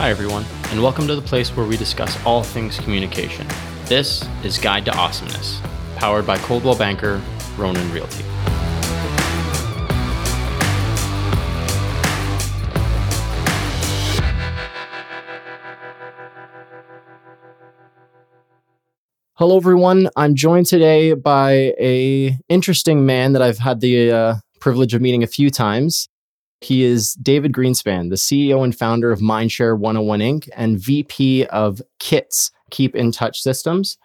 Hi, everyone, and welcome to the place where we discuss all things communication. This is Guide to Awesomeness, powered by Coldwell Banker, Ronan Realty. Hello, everyone. I'm joined today by a interesting man that I've had the uh, privilege of meeting a few times. He is David Greenspan, the CEO and founder of Mindshare 101 Inc. and VP of KITS, Keep in Touch Systems.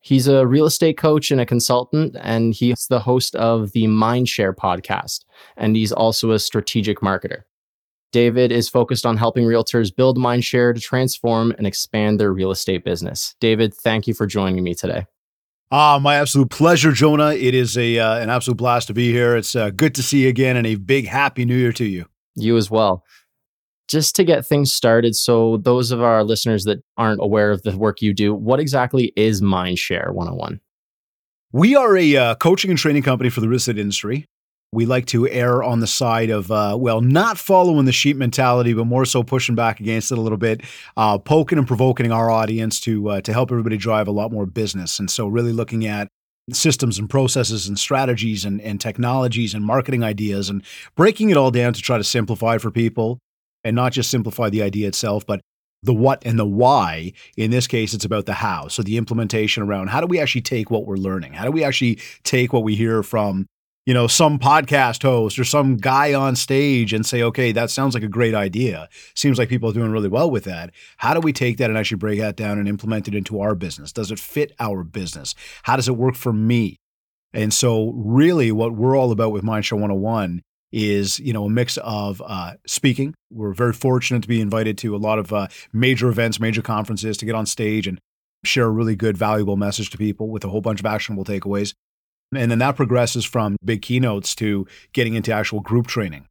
He's a real estate coach and a consultant, and he's the host of the Mindshare podcast. And he's also a strategic marketer. David is focused on helping realtors build Mindshare to transform and expand their real estate business. David, thank you for joining me today. Ah, my absolute pleasure, Jonah. It is a uh, an absolute blast to be here. It's uh, good to see you again, and a big happy New Year to you. You as well. Just to get things started, so those of our listeners that aren't aware of the work you do, what exactly is Mindshare 101? We are a uh, coaching and training company for the real estate industry. We like to err on the side of, uh, well, not following the sheep mentality, but more so pushing back against it a little bit, uh, poking and provoking our audience to uh, to help everybody drive a lot more business. And so, really looking at systems and processes and strategies and, and technologies and marketing ideas and breaking it all down to try to simplify for people and not just simplify the idea itself, but the what and the why. In this case, it's about the how. So the implementation around how do we actually take what we're learning? How do we actually take what we hear from you know, some podcast host or some guy on stage and say, okay, that sounds like a great idea. Seems like people are doing really well with that. How do we take that and actually break that down and implement it into our business? Does it fit our business? How does it work for me? And so, really, what we're all about with Mindshare 101 is, you know, a mix of uh, speaking. We're very fortunate to be invited to a lot of uh, major events, major conferences to get on stage and share a really good, valuable message to people with a whole bunch of actionable takeaways. And then that progresses from big keynotes to getting into actual group training,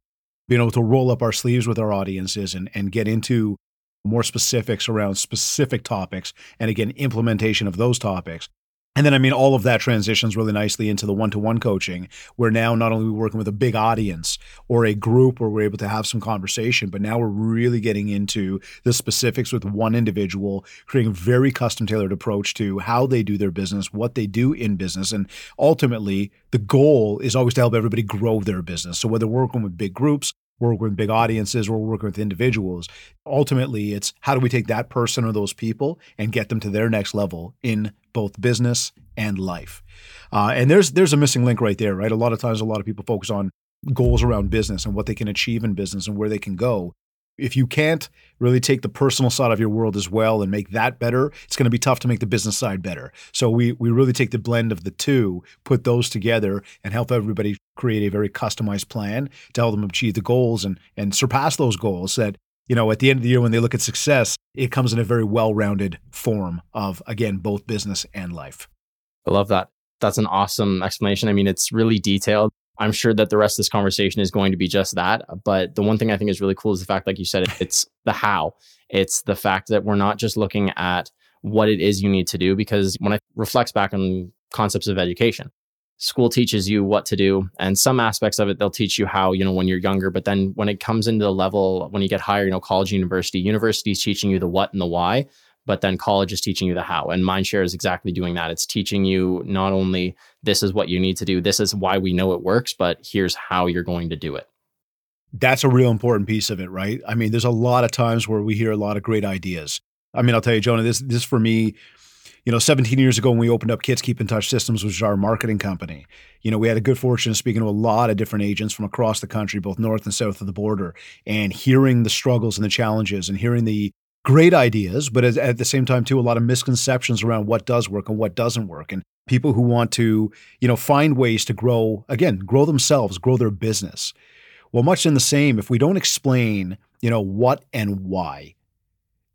being able to roll up our sleeves with our audiences and, and get into more specifics around specific topics. And again, implementation of those topics and then, I mean, all of that transitions really nicely into the one to one coaching, where now not only we're we working with a big audience or a group where we're able to have some conversation, but now we're really getting into the specifics with one individual, creating a very custom tailored approach to how they do their business, what they do in business. And ultimately, the goal is always to help everybody grow their business. So whether we're working with big groups, work with big audiences or working with individuals. Ultimately, it's how do we take that person or those people and get them to their next level in both business and life. Uh, and there's there's a missing link right there, right? A lot of times, a lot of people focus on goals around business and what they can achieve in business and where they can go if you can't really take the personal side of your world as well and make that better, it's going to be tough to make the business side better. So we we really take the blend of the two, put those together, and help everybody create a very customized plan to help them achieve the goals and and surpass those goals. That you know at the end of the year when they look at success, it comes in a very well-rounded form of again both business and life. I love that. That's an awesome explanation. I mean, it's really detailed. I'm sure that the rest of this conversation is going to be just that. But the one thing I think is really cool is the fact, like you said, it's the how. It's the fact that we're not just looking at what it is you need to do. Because when I reflect back on concepts of education, school teaches you what to do. And some aspects of it, they'll teach you how, you know, when you're younger. But then when it comes into the level, when you get higher, you know, college, university, university is teaching you the what and the why but then college is teaching you the how. And Mindshare is exactly doing that. It's teaching you not only this is what you need to do, this is why we know it works, but here's how you're going to do it. That's a real important piece of it, right? I mean, there's a lot of times where we hear a lot of great ideas. I mean, I'll tell you, Jonah, this this for me, you know, 17 years ago when we opened up KITS Keep in Touch Systems, which is our marketing company, you know, we had a good fortune of speaking to a lot of different agents from across the country, both north and south of the border, and hearing the struggles and the challenges and hearing the great ideas, but at the same time too, a lot of misconceptions around what does work and what doesn't work, and people who want to, you know, find ways to grow again, grow themselves, grow their business. Well, much in the same, if we don't explain, you know, what and why,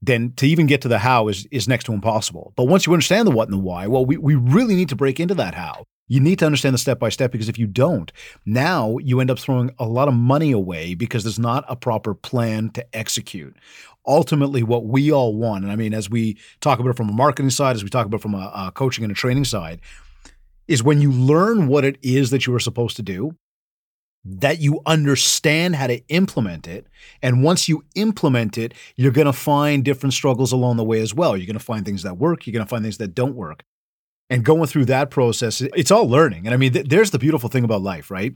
then to even get to the how is is next to impossible. But once you understand the what and the why, well, we, we really need to break into that how. You need to understand the step by step because if you don't, now you end up throwing a lot of money away because there's not a proper plan to execute ultimately what we all want, and I mean, as we talk about it from a marketing side, as we talk about from a, a coaching and a training side, is when you learn what it is that you are supposed to do, that you understand how to implement it. And once you implement it, you're going to find different struggles along the way as well. You're going to find things that work, you're going to find things that don't work. And going through that process, it's all learning. And I mean, th- there's the beautiful thing about life, right?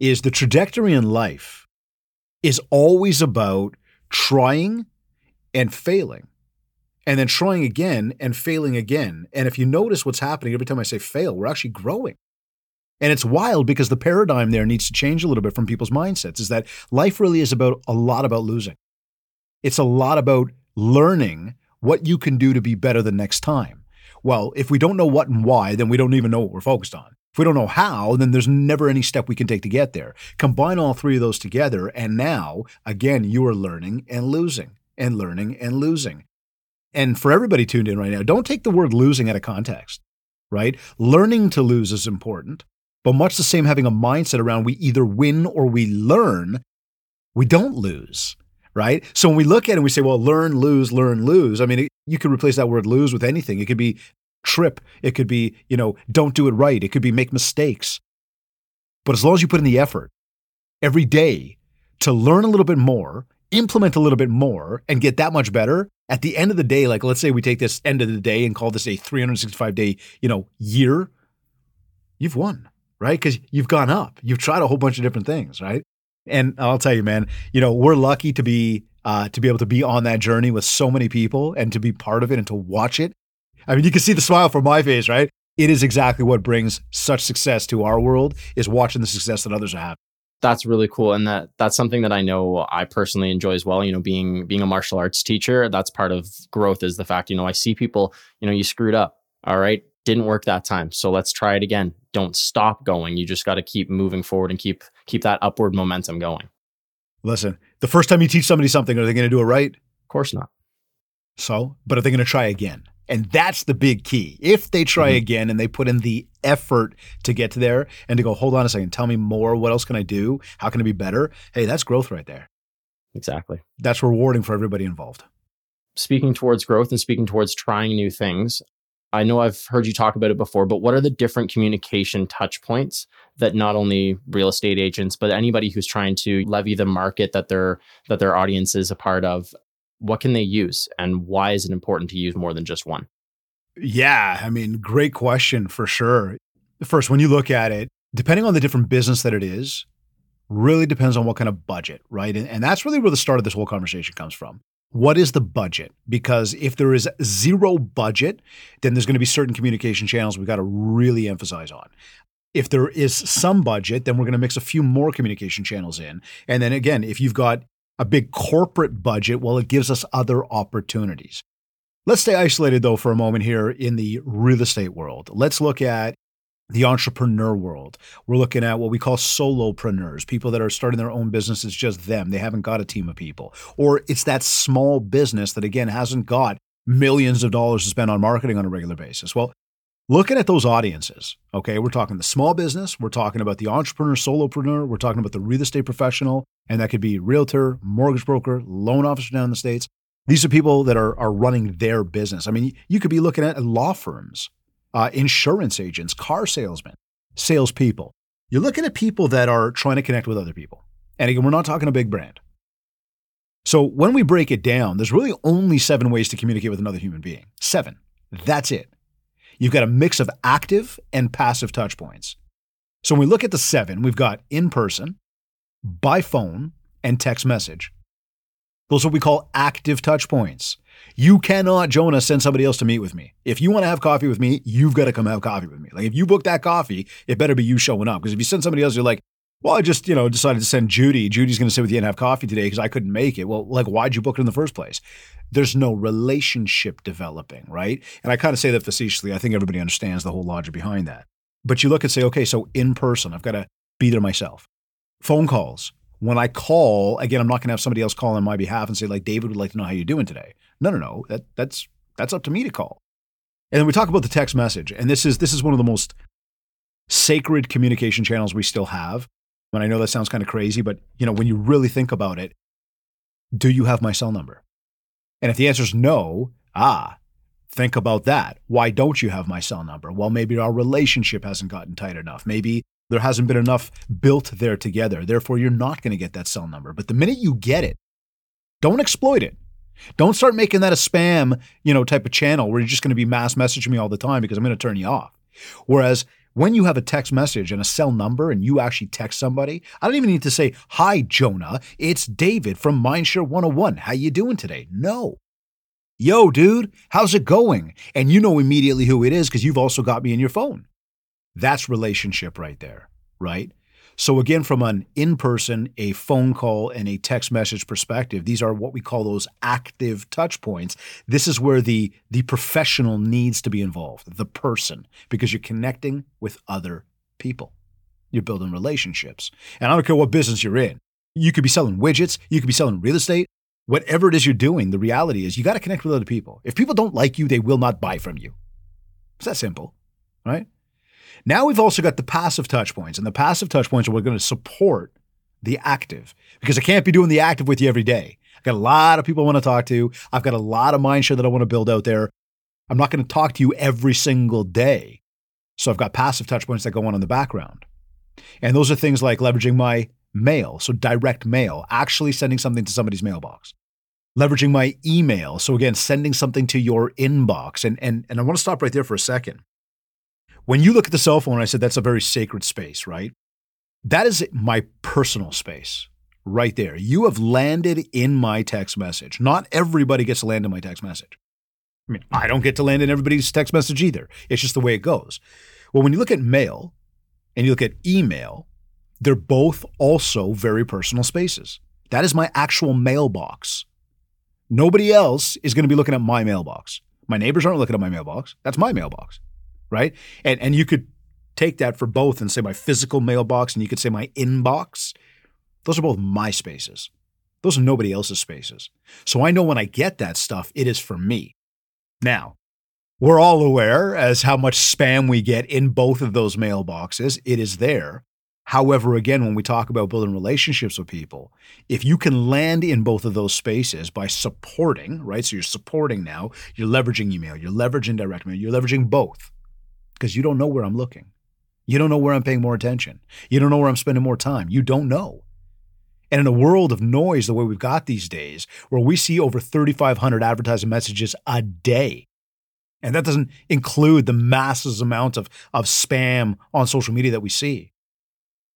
Is the trajectory in life is always about trying and failing and then trying again and failing again. And if you notice what's happening every time I say fail, we're actually growing. And it's wild because the paradigm there needs to change a little bit from people's mindsets is that life really is about a lot about losing. It's a lot about learning what you can do to be better the next time. Well, if we don't know what and why, then we don't even know what we're focused on. If we don't know how, then there's never any step we can take to get there. Combine all three of those together, and now, again, you are learning and losing and learning and losing. And for everybody tuned in right now, don't take the word losing out of context, right? Learning to lose is important, but much the same having a mindset around we either win or we learn, we don't lose, right? So when we look at it and we say, well, learn, lose, learn, lose, I mean, it, you could replace that word lose with anything. It could be trip, it could be, you know, don't do it right, it could be make mistakes. But as long as you put in the effort every day to learn a little bit more, implement a little bit more, and get that much better, at the end of the day, like let's say we take this end of the day and call this a 365 day, you know, year, you've won, right? Because you've gone up. You've tried a whole bunch of different things, right? And I'll tell you, man, you know, we're lucky to be uh, to be able to be on that journey with so many people and to be part of it and to watch it. I mean, you can see the smile from my face, right? It is exactly what brings such success to our world is watching the success that others are having that's really cool and that that's something that i know i personally enjoy as well you know being being a martial arts teacher that's part of growth is the fact you know i see people you know you screwed up all right? Didn't work that time so let's try it again. Don't stop going you just got to keep moving forward and keep keep that upward momentum going. Listen the first time you teach somebody something are they going to do it right? Of course not. So but are they going to try again and that's the big key. If they try mm-hmm. again and they put in the effort to get to there and to go, hold on a second, tell me more. What else can I do? How can it be better? Hey, that's growth right there. Exactly. That's rewarding for everybody involved. Speaking towards growth and speaking towards trying new things, I know I've heard you talk about it before, but what are the different communication touch points that not only real estate agents, but anybody who's trying to levy the market that their that their audience is a part of what can they use and why is it important to use more than just one? Yeah, I mean, great question for sure. First, when you look at it, depending on the different business that it is, really depends on what kind of budget, right? And, and that's really where the start of this whole conversation comes from. What is the budget? Because if there is zero budget, then there's going to be certain communication channels we've got to really emphasize on. If there is some budget, then we're going to mix a few more communication channels in. And then again, if you've got a big corporate budget, well, it gives us other opportunities. Let's stay isolated though for a moment here in the real estate world. Let's look at the entrepreneur world. We're looking at what we call solopreneurs, people that are starting their own business. It's just them. They haven't got a team of people. Or it's that small business that, again, hasn't got millions of dollars to spend on marketing on a regular basis. Well, looking at those audiences, okay, we're talking the small business, we're talking about the entrepreneur, solopreneur, we're talking about the real estate professional, and that could be realtor, mortgage broker, loan officer down in the States. These are people that are, are running their business. I mean, you could be looking at law firms, uh, insurance agents, car salesmen, salespeople. You're looking at people that are trying to connect with other people. And again, we're not talking a big brand. So when we break it down, there's really only seven ways to communicate with another human being. Seven. That's it. You've got a mix of active and passive touch points. So when we look at the seven, we've got in person, by phone, and text message. Those are what we call active touch points. You cannot, Jonah, send somebody else to meet with me. If you want to have coffee with me, you've got to come have coffee with me. Like if you book that coffee, it better be you showing up. Because if you send somebody else, you're like, well, I just, you know, decided to send Judy. Judy's going to sit with you and have coffee today because I couldn't make it. Well, like, why'd you book it in the first place? There's no relationship developing, right? And I kind of say that facetiously. I think everybody understands the whole logic behind that. But you look and say, okay, so in person, I've got to be there myself. Phone calls. When I call, again, I'm not going to have somebody else call on my behalf and say, like, David would like to know how you're doing today. No, no, no. That, that's that's up to me to call. And then we talk about the text message, and this is this is one of the most sacred communication channels we still have. And I know that sounds kind of crazy, but you know, when you really think about it, do you have my cell number? And if the answer is no, ah, think about that. Why don't you have my cell number? Well, maybe our relationship hasn't gotten tight enough. Maybe There hasn't been enough built there together. Therefore, you're not going to get that cell number. But the minute you get it, don't exploit it. Don't start making that a spam, you know, type of channel where you're just going to be mass messaging me all the time because I'm going to turn you off. Whereas when you have a text message and a cell number and you actually text somebody, I don't even need to say, "Hi Jonah, it's David from Mindshare 101. How you doing today?" No. Yo, dude, how's it going? And you know immediately who it is because you've also got me in your phone. That's relationship right there, right? So, again, from an in person, a phone call, and a text message perspective, these are what we call those active touch points. This is where the, the professional needs to be involved, the person, because you're connecting with other people. You're building relationships. And I don't care what business you're in. You could be selling widgets, you could be selling real estate, whatever it is you're doing. The reality is you got to connect with other people. If people don't like you, they will not buy from you. It's that simple, right? Now we've also got the passive touch points, and the passive touch points are going to support the active because I can't be doing the active with you every day. I've got a lot of people I want to talk to. I've got a lot of mind share that I want to build out there. I'm not going to talk to you every single day. So I've got passive touch points that go on in the background. And those are things like leveraging my mail, so direct mail, actually sending something to somebody's mailbox. Leveraging my email, so again, sending something to your inbox. And, and, and I want to stop right there for a second. When you look at the cell phone, I said that's a very sacred space, right? That is my personal space right there. You have landed in my text message. Not everybody gets to land in my text message. I mean, I don't get to land in everybody's text message either. It's just the way it goes. Well, when you look at mail and you look at email, they're both also very personal spaces. That is my actual mailbox. Nobody else is going to be looking at my mailbox. My neighbors aren't looking at my mailbox. That's my mailbox right? And and you could take that for both and say my physical mailbox and you could say my inbox. Those are both my spaces. Those are nobody else's spaces. So I know when I get that stuff, it is for me. Now, we're all aware as how much spam we get in both of those mailboxes. It is there. However, again, when we talk about building relationships with people, if you can land in both of those spaces by supporting, right? So you're supporting now, you're leveraging email, you're leveraging direct mail, you're leveraging both because you don't know where I'm looking. You don't know where I'm paying more attention. You don't know where I'm spending more time. You don't know. And in a world of noise, the way we've got these days, where we see over 3,500 advertising messages a day, and that doesn't include the massive amount of, of spam on social media that we see,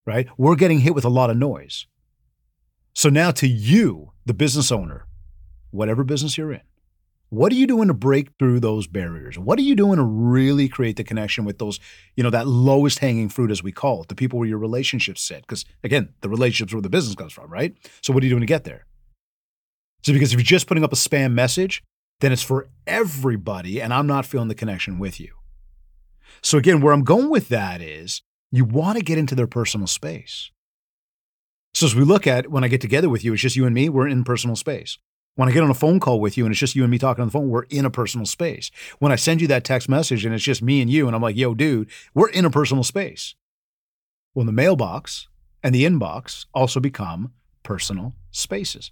right? We're getting hit with a lot of noise. So now to you, the business owner, whatever business you're in, what are you doing to break through those barriers? What are you doing to really create the connection with those, you know, that lowest hanging fruit, as we call it, the people where your relationships sit? Because again, the relationships where the business comes from, right? So what are you doing to get there? So because if you're just putting up a spam message, then it's for everybody, and I'm not feeling the connection with you. So again, where I'm going with that is you want to get into their personal space. So as we look at when I get together with you, it's just you and me, we're in personal space. When I get on a phone call with you and it's just you and me talking on the phone, we're in a personal space. When I send you that text message and it's just me and you, and I'm like, yo, dude, we're in a personal space. Well, the mailbox and the inbox also become personal spaces.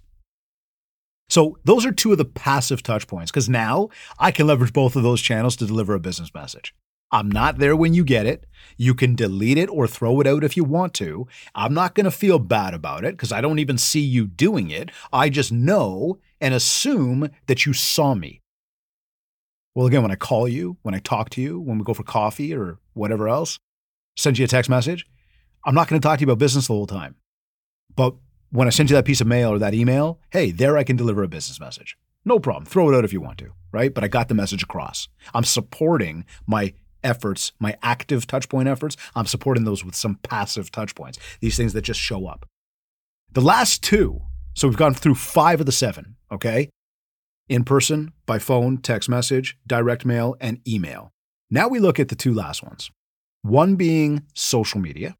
So those are two of the passive touch points because now I can leverage both of those channels to deliver a business message. I'm not there when you get it. You can delete it or throw it out if you want to. I'm not going to feel bad about it because I don't even see you doing it. I just know and assume that you saw me. Well, again, when I call you, when I talk to you, when we go for coffee or whatever else, send you a text message, I'm not going to talk to you about business the whole time. But when I send you that piece of mail or that email, hey, there I can deliver a business message. No problem. Throw it out if you want to, right? But I got the message across. I'm supporting my efforts, my active touchpoint efforts. I'm supporting those with some passive touchpoints, these things that just show up. The last two so we've gone through five of the seven, okay? In person, by phone, text message, direct mail, and email. Now we look at the two last ones. One being social media.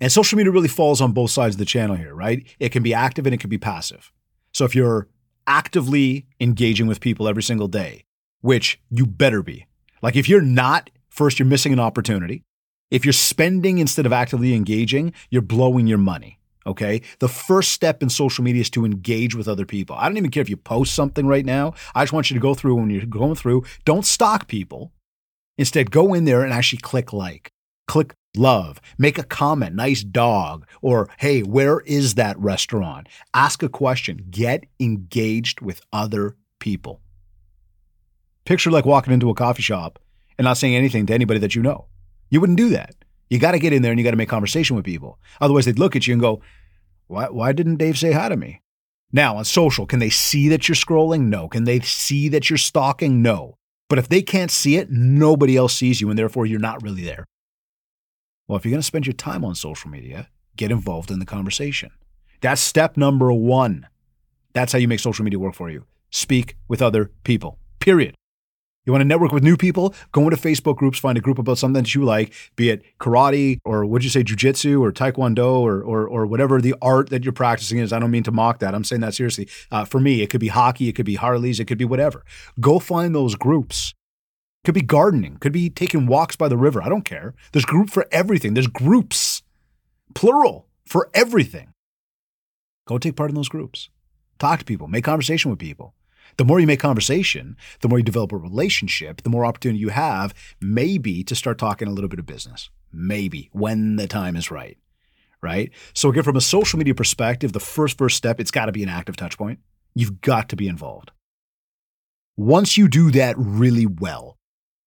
And social media really falls on both sides of the channel here, right? It can be active and it can be passive. So if you're actively engaging with people every single day, which you better be, like if you're not, first, you're missing an opportunity. If you're spending instead of actively engaging, you're blowing your money. Okay. The first step in social media is to engage with other people. I don't even care if you post something right now. I just want you to go through when you're going through, don't stalk people. Instead, go in there and actually click like. Click love, make a comment, nice dog, or hey, where is that restaurant? Ask a question, get engaged with other people. Picture like walking into a coffee shop and not saying anything to anybody that you know. You wouldn't do that. You got to get in there and you got to make conversation with people. Otherwise, they'd look at you and go, why, why didn't Dave say hi to me? Now, on social, can they see that you're scrolling? No. Can they see that you're stalking? No. But if they can't see it, nobody else sees you, and therefore you're not really there. Well, if you're going to spend your time on social media, get involved in the conversation. That's step number one. That's how you make social media work for you. Speak with other people, period. You want to network with new people? Go into Facebook groups, find a group about something that you like, be it karate or what'd you say jujitsu or taekwondo or, or, or whatever the art that you're practicing is. I don't mean to mock that. I'm saying that seriously. Uh, for me, it could be hockey, it could be Harleys, it could be whatever. Go find those groups. Could be gardening, could be taking walks by the river. I don't care. There's group for everything. There's groups, plural, for everything. Go take part in those groups. Talk to people, make conversation with people. The more you make conversation, the more you develop a relationship, the more opportunity you have, maybe to start talking a little bit of business. Maybe when the time is right. Right. So, again, from a social media perspective, the first first step, it's got to be an active touch point. You've got to be involved. Once you do that really well,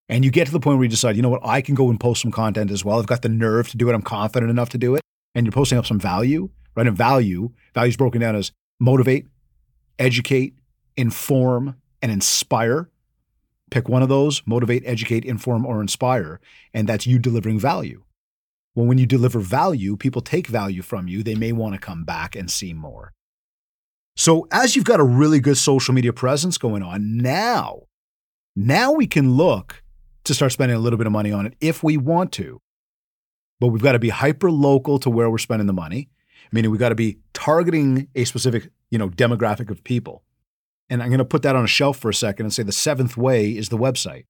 and you get to the point where you decide, you know what, I can go and post some content as well. I've got the nerve to do it. I'm confident enough to do it. And you're posting up some value, right? And value, value is broken down as motivate, educate, inform, and inspire. Pick one of those motivate, educate, inform, or inspire. And that's you delivering value. Well, when you deliver value, people take value from you. They may want to come back and see more. So, as you've got a really good social media presence going on, now, now we can look to start spending a little bit of money on it if we want to. But we've got to be hyper local to where we're spending the money, meaning we've got to be targeting a specific, you know, demographic of people. And I'm going to put that on a shelf for a second and say the seventh way is the website,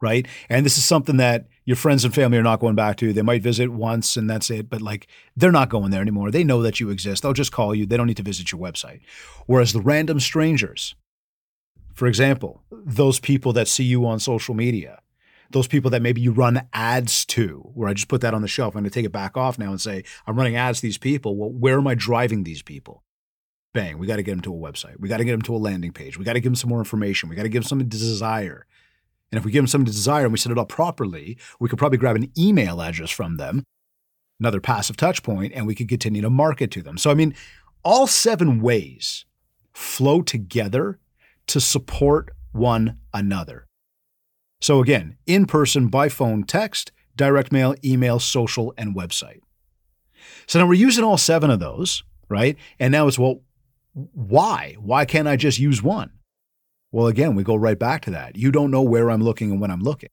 right? And this is something that your friends and family are not going back to. They might visit once and that's it, but like they're not going there anymore. They know that you exist. They'll just call you. They don't need to visit your website. Whereas the random strangers, for example, those people that see you on social media, those people that maybe you run ads to, where I just put that on the shelf. I'm going to take it back off now and say, I'm running ads to these people. Well, where am I driving these people? Bang, we got to get them to a website. We got to get them to a landing page. We got to give them some more information. We got to give them to desire. And if we give them to desire and we set it up properly, we could probably grab an email address from them, another passive touch point, and we could continue to market to them. So, I mean, all seven ways flow together to support one another. So, again, in person, by phone, text, direct mail, email, social, and website. So now we're using all seven of those, right? And now it's, well, why? Why can't I just use one? Well, again, we go right back to that. You don't know where I'm looking and when I'm looking.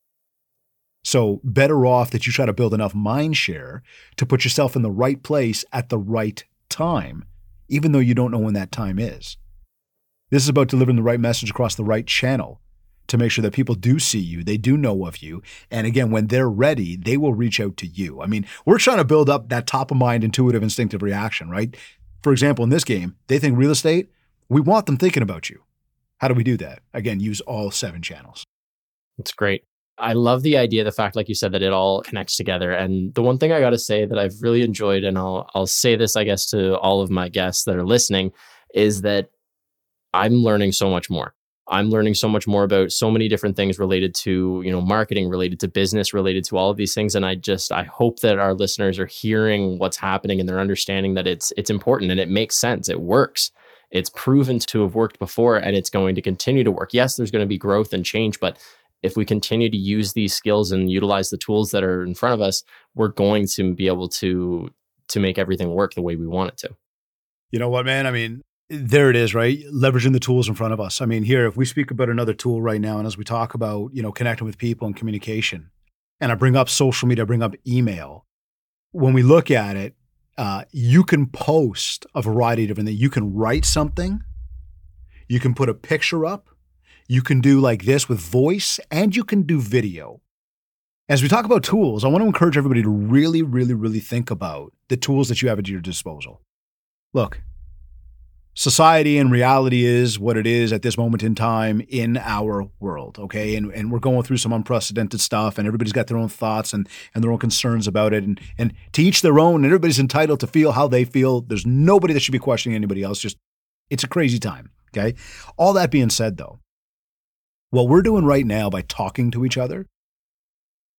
So, better off that you try to build enough mind share to put yourself in the right place at the right time, even though you don't know when that time is. This is about delivering the right message across the right channel to make sure that people do see you, they do know of you. And again, when they're ready, they will reach out to you. I mean, we're trying to build up that top of mind, intuitive, instinctive reaction, right? For example, in this game, they think real estate, we want them thinking about you. How do we do that? Again, use all seven channels. That's great. I love the idea, the fact, like you said, that it all connects together. And the one thing I got to say that I've really enjoyed, and I'll I'll say this, I guess, to all of my guests that are listening, is that I'm learning so much more. I'm learning so much more about so many different things related to, you know, marketing, related to business, related to all of these things. And I just I hope that our listeners are hearing what's happening and they're understanding that it's it's important and it makes sense. It works. It's proven to have worked before and it's going to continue to work. Yes, there's going to be growth and change, but if we continue to use these skills and utilize the tools that are in front of us, we're going to be able to to make everything work the way we want it to. You know what, man? I mean, there it is, right? Leveraging the tools in front of us. I mean, here, if we speak about another tool right now, and as we talk about, you know, connecting with people and communication, and I bring up social media, I bring up email, when we look at it, uh, you can post a variety of different things. You can write something, you can put a picture up, you can do like this with voice, and you can do video. As we talk about tools, I want to encourage everybody to really, really, really think about the tools that you have at your disposal. Look, society and reality is what it is at this moment in time in our world. Okay. And, and we're going through some unprecedented stuff and everybody's got their own thoughts and, and their own concerns about it. And, and to each their own, and everybody's entitled to feel how they feel. There's nobody that should be questioning anybody else. Just, it's a crazy time. Okay. All that being said, though, what we're doing right now by talking to each other,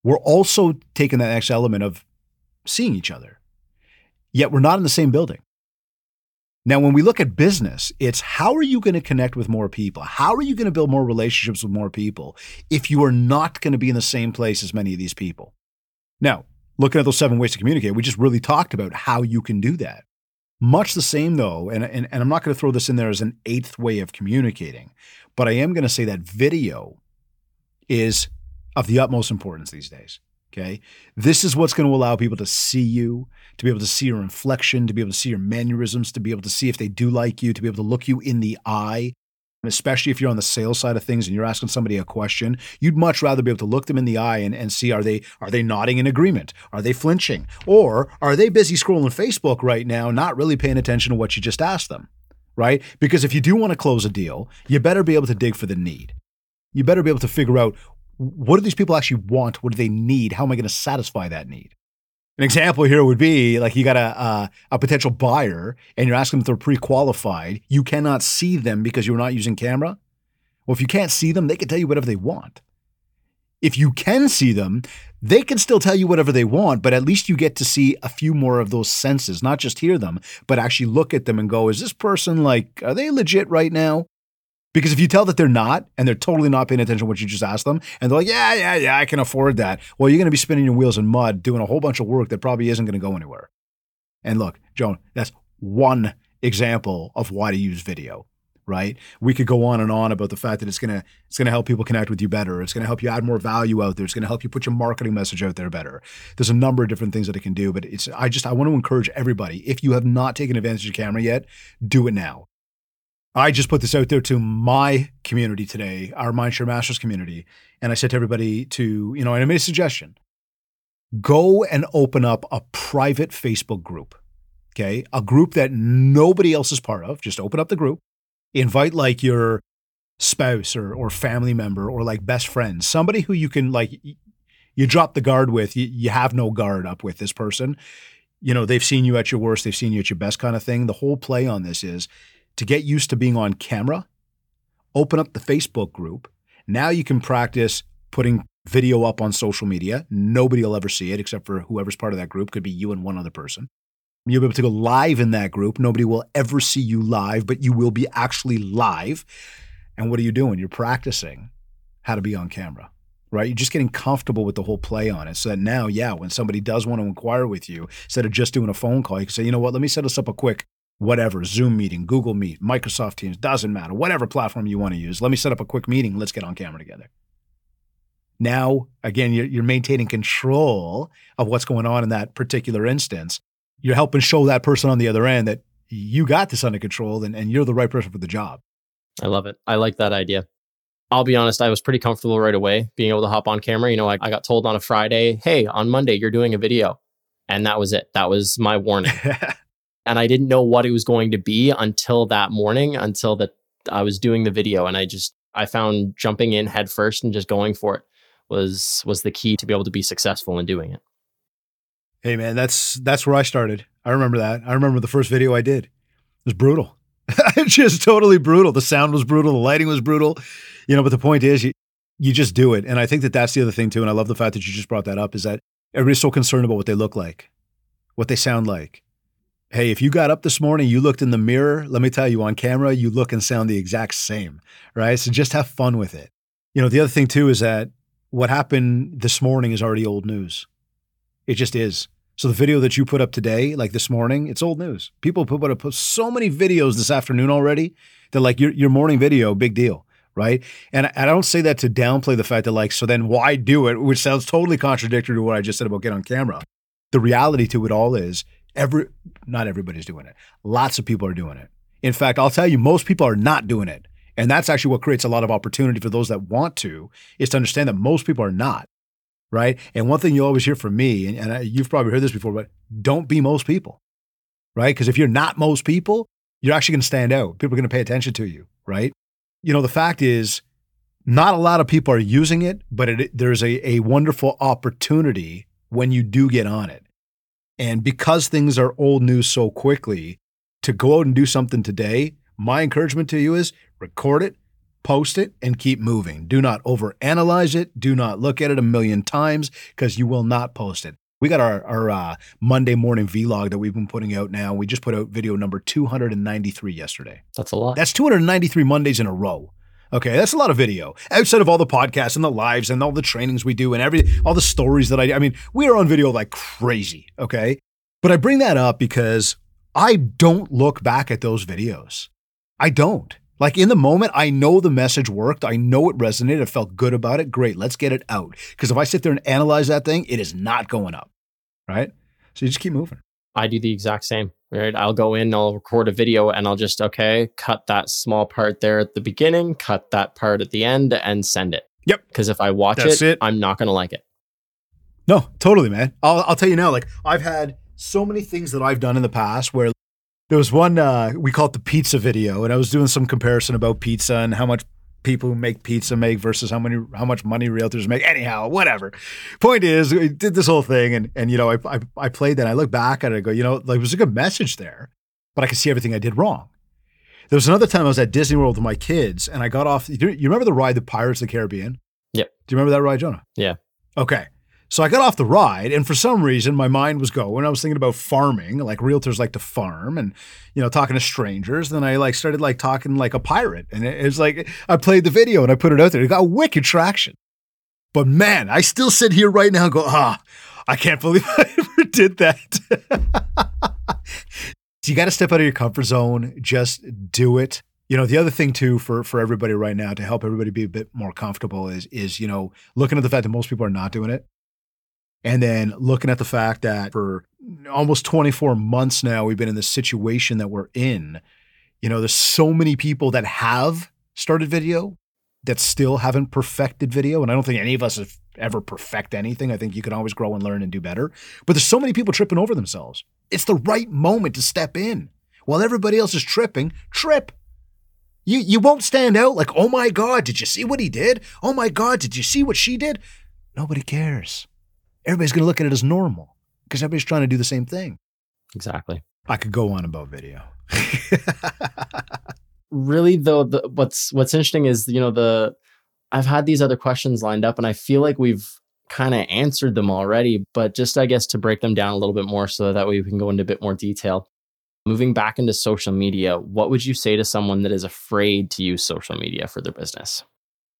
we're also taking that next element of seeing each other. Yet we're not in the same building. Now, when we look at business, it's how are you going to connect with more people? How are you going to build more relationships with more people if you are not going to be in the same place as many of these people? Now, looking at those seven ways to communicate, we just really talked about how you can do that. Much the same, though, and, and, and I'm not going to throw this in there as an eighth way of communicating, but I am going to say that video is of the utmost importance these days. Okay. This is what's going to allow people to see you, to be able to see your inflection, to be able to see your mannerisms, to be able to see if they do like you, to be able to look you in the eye. And especially if you're on the sales side of things and you're asking somebody a question, you'd much rather be able to look them in the eye and, and see are they are they nodding in agreement? Are they flinching? Or are they busy scrolling Facebook right now, not really paying attention to what you just asked them? Right? Because if you do want to close a deal, you better be able to dig for the need. You better be able to figure out what do these people actually want? What do they need? How am I going to satisfy that need? An example here would be like you got a, a, a potential buyer and you're asking them if they're pre-qualified. You cannot see them because you're not using camera. Well, if you can't see them, they can tell you whatever they want. If you can see them, they can still tell you whatever they want, but at least you get to see a few more of those senses, not just hear them, but actually look at them and go, is this person like, are they legit right now? Because if you tell that they're not and they're totally not paying attention to what you just asked them, and they're like, yeah, yeah, yeah, I can afford that. Well, you're going to be spinning your wheels in mud doing a whole bunch of work that probably isn't going to go anywhere. And look, Jonah, that's one example of why to use video, right? We could go on and on about the fact that it's going to it's going to help people connect with you better. It's going to help you add more value out there. It's going to help you put your marketing message out there better. There's a number of different things that it can do, but it's I just I want to encourage everybody if you have not taken advantage of camera yet, do it now I just put this out there to my community today, our Mindshare Masters community. And I said to everybody to, you know, and I made a suggestion go and open up a private Facebook group. Okay. A group that nobody else is part of. Just open up the group, invite like your spouse or, or family member or like best friend, somebody who you can like, you drop the guard with, you, you have no guard up with this person. You know, they've seen you at your worst, they've seen you at your best kind of thing. The whole play on this is to get used to being on camera, open up the Facebook group. Now you can practice putting video up on social media. Nobody will ever see it except for whoever's part of that group. Could be you and one other person. You'll be able to go live in that group. Nobody will ever see you live, but you will be actually live. And what are you doing? You're practicing how to be on camera, right? You're just getting comfortable with the whole play on it. So that now, yeah, when somebody does want to inquire with you, instead of just doing a phone call, you can say, you know what, let me set us up a quick whatever, Zoom meeting, Google Meet, Microsoft Teams, doesn't matter, whatever platform you want to use. Let me set up a quick meeting. Let's get on camera together. Now, again, you're, you're maintaining control of what's going on in that particular instance. You're helping show that person on the other end that you got this under control and, and you're the right person for the job. I love it. I like that idea. I'll be honest, I was pretty comfortable right away being able to hop on camera. You know, I, I got told on a Friday, hey, on Monday, you're doing a video. And that was it. That was my warning. and I didn't know what it was going to be until that morning, until that I was doing the video, and I just I found jumping in head first and just going for it was was the key to be able to be successful in doing it. Hey man, that's that's where I started. I remember that. I remember the first video I did. It was brutal. just totally brutal. The sound was brutal. The lighting was brutal. You know, but the point is, you, you just do it. And I think that that's the other thing too. And I love the fact that you just brought that up is that everybody's so concerned about what they look like, what they sound like, Hey, if you got up this morning, you looked in the mirror, let me tell you, on camera, you look and sound the exact same, right? So just have fun with it. You know, the other thing too is that what happened this morning is already old news. It just is. So the video that you put up today, like this morning, it's old news. People put up so many videos this afternoon already that like your, your morning video, big deal right? And I don't say that to downplay the fact that like, so then why do it? Which sounds totally contradictory to what I just said about get on camera. The reality to it all is Every not everybody's doing it. Lots of people are doing it. In fact, I'll tell you, most people are not doing it. And that's actually what creates a lot of opportunity for those that want to, is to understand that most people are not. Right. And one thing you always hear from me, and, and I, you've probably heard this before, but don't be most people. Right. Because if you're not most people, You're actually going to stand out. People are going to pay attention to you, right? You know, the fact is, not a lot of people are using it, but it, there's a, a wonderful opportunity when you do get on it. And because things are old news so quickly, to go out and do something today, my encouragement to you is record it, post it, and keep moving. Do not overanalyze it. Do not look at it a million times because you will not post it. We got our, our uh, Monday morning vlog that we've been putting out now. We just put out video number 293 yesterday. That's a lot. That's 293 Mondays in a row. Okay, that's a lot of video. Outside of all the podcasts and the lives and all the trainings we do and every all the stories that I I mean, we are on video like crazy, okay? But I bring that up because I don't look back at those videos. I don't. Like in the moment, I know the message worked. I know it resonated. I felt good about it. Great, let's get it out. Because if I sit there and analyze that thing, it is not going up. Right? So you just keep moving. I do the exact same. Right. I'll go in, I'll record a video and I'll just, okay, cut that small part there at the beginning, cut that part at the end and send it. Yep. Because if I watch it, it. I'm not going to like it. No, totally, man. I'll, I'll tell you now, like I've had so many things that I've done in the past where there was one, uh, we call it the pizza video, and I was doing some comparison about pizza and how much people who make pizza make versus how many how much money realtors make. Anyhow, whatever. Point is, we did this whole thing, and and you know, I I, I played that. I look back at it, I go, you know, like there was a good message there, but I could see everything I did wrong. There was another time I was at Disney World with my kids, and I got off. You you remember the ride, the Pirates of the Caribbean? Yep. Do you remember that ride, Jonah? Yeah. Okay. So I got off the ride, and for some reason, my mind was going. I was thinking about farming, like realtors like to farm, and you know, talking to strangers. And Then I like started like talking like a pirate, and it, was like I played the video and I put it out there. It got wicked traction. But man, I still sit here right now and go, ah, I can't believe I ever did that. So you got to step out of your comfort zone. Just do it. You know, the other thing too for for everybody right now to help everybody be a bit more comfortable is is you know looking at the fact that most people are not doing it and then looking at the fact that for almost 24 months now, we've been in the situation that we're in. You know, there's so many people that have started video that still haven't perfected video. And I don't think any of us have ever perfect anything. I think you can always grow and learn and do better. But there's so many people tripping over themselves. It's the right moment to step in. While everybody else is tripping, trip. You you won't stand out like, oh my God, did you see what he did? Oh my God, did you see what she did? Nobody cares everybody's going to look at it as normal because everybody's trying to do the same thing. Exactly. I could go on about video. really though the, what's what's interesting is you know the I've had these other questions lined up and I feel like we've kind of answered them already but just I guess to break them down a little bit more so that way we can go into a bit more detail. Moving back into social media, what would you say to someone that is afraid to use social media for their business?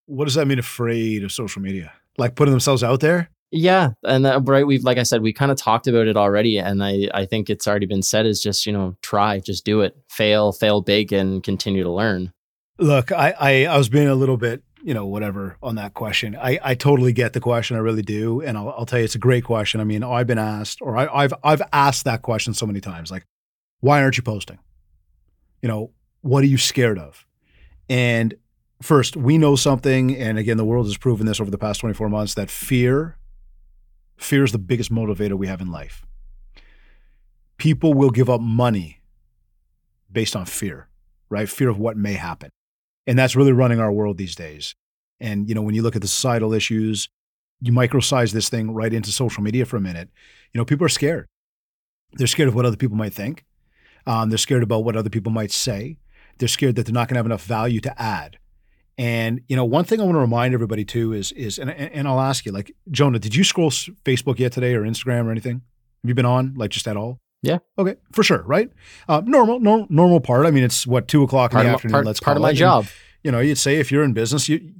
What does that mean afraid of social media? Like putting themselves out there? Yeah, and that, right, we've like I said, we kind of talked about it already, and I I think it's already been said is just you know try, just do it, fail, fail big, and continue to learn. Look, I I, I was being a little bit you know whatever on that question. I I totally get the question, I really do, and I'll, I'll tell you it's a great question. I mean, I've been asked, or I, I've I've asked that question so many times, like, why aren't you posting? You know, what are you scared of? And first, we know something, and again, the world has proven this over the past 24 months that fear Fear is the biggest motivator we have in life. People will give up money based on fear, right? Fear of what may happen. And that's really running our world these days. And, you know, when you look at the societal issues, you microsize this thing right into social media for a minute. You know, people are scared. They're scared of what other people might think. Um, they're scared about what other people might say. They're scared that they're not going to have enough value to add. And you know, one thing I want to remind everybody too is is and and I'll ask you, like Jonah, did you scroll Facebook yet today or Instagram or anything? Have you been on like just at all? Yeah. Okay, for sure. Right. Uh, normal, no, normal part. I mean, it's what two o'clock in the afternoon. Part, let's part of my it. job. And, you know, you'd say if you're in business, you.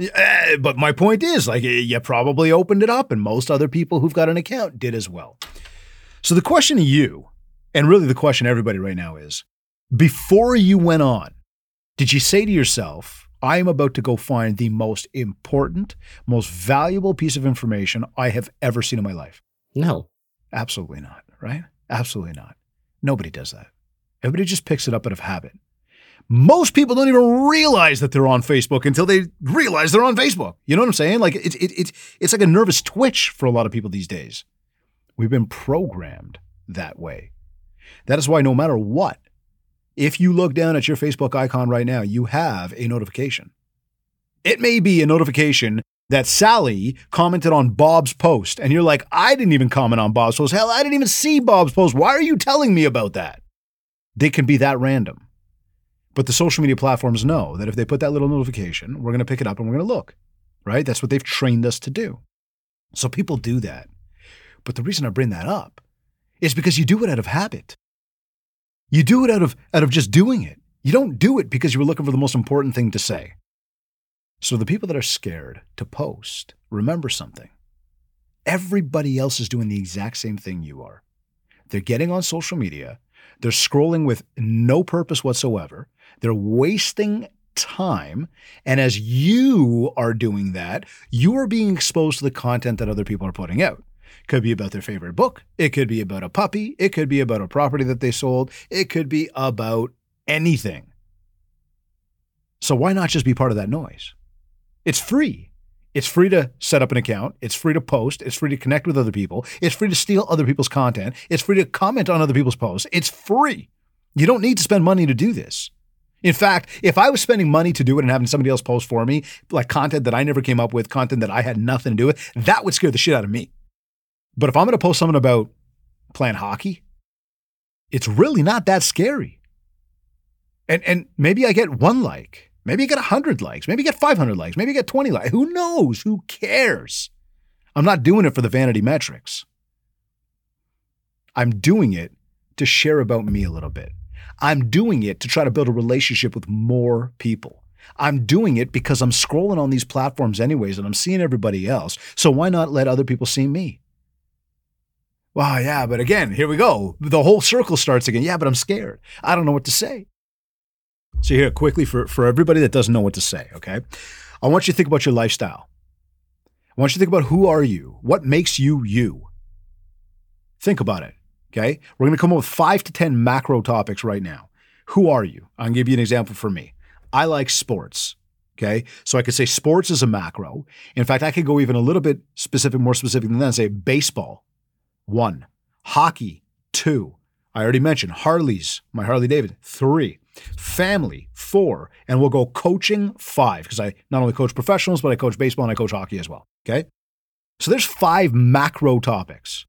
Uh, but my point is, like, you probably opened it up, and most other people who've got an account did as well. So the question to you, and really the question everybody right now is, before you went on, did you say to yourself, I am about to go find the most important, most valuable piece of information I have ever seen in my life. No. Absolutely not, right? Absolutely not. Nobody does that. Everybody just picks it up out of habit. Most people don't even realize that they're on Facebook until they realize they're on Facebook. You know what I'm saying? Like it's it, it, it's like a nervous twitch for a lot of people these days. We've been programmed that way. That is why no matter what, If you look down at your Facebook icon right now, you have a notification. It may be a notification that Sally commented on Bob's post, and you're like, I didn't even comment on Bob's post. Hell, I didn't even see Bob's post. Why are you telling me about that? They can be that random. But the social media platforms know that if they put that little notification, we're going to pick it up and we're going to look, right? That's what they've trained us to do. So people do that. But the reason I bring that up is because you do it out of habit. You do it out of, out of just doing it. You don't do it because you were looking for the most important thing to say. So the people that are scared to post, remember something. Everybody else is doing the exact same thing you are. They're getting on social media, they're scrolling with no purpose whatsoever, they're wasting time. And as you are doing that, you are being exposed to the content that other people are putting out. Could be about their favorite book. It could be about a puppy. It could be about a property that they sold. It could be about anything. So why not just be part of that noise? It's free. It's free to set up an account. It's free to post. It's free to connect with other people. It's free to steal other people's content. It's free to comment on other people's posts. It's free. You don't need to spend money to do this. In fact, if I was spending money to do it and having somebody else post for me, like content that I never came up with, content that I had nothing to do with, that would scare the shit out of me. But if I'm going to post something about playing hockey, it's really not that scary. And and maybe I get one like, maybe I get 100 likes, maybe I get 500 likes, maybe I get 20 likes. Who knows? Who cares? I'm not doing it for the vanity metrics. I'm doing it to share about me a little bit. I'm doing it to try to build a relationship with more people. I'm doing it because I'm scrolling on these platforms anyways and I'm seeing everybody else. So why not let other people see me? Well, yeah, but again, here we go. The whole circle starts again. Yeah, but I'm scared. I don't know what to say. So here, quickly for, for everybody that doesn't know what to say, okay? I want you to think about your lifestyle. I want you to think about who are you? What makes you you? Think about it. Okay. We're going to come up with five to 10 macro topics right now. Who are you? I'll give you an example for me. I like sports. Okay. So I could say sports is a macro. In fact, I could go even a little bit specific, more specific than that and say baseball, one, hockey, two. I already mentioned Harley's, my Harley David, three, family, four, and we'll go coaching, five, because I not only coach professionals, but I coach baseball and I coach hockey as well. Okay. So there's five macro topics.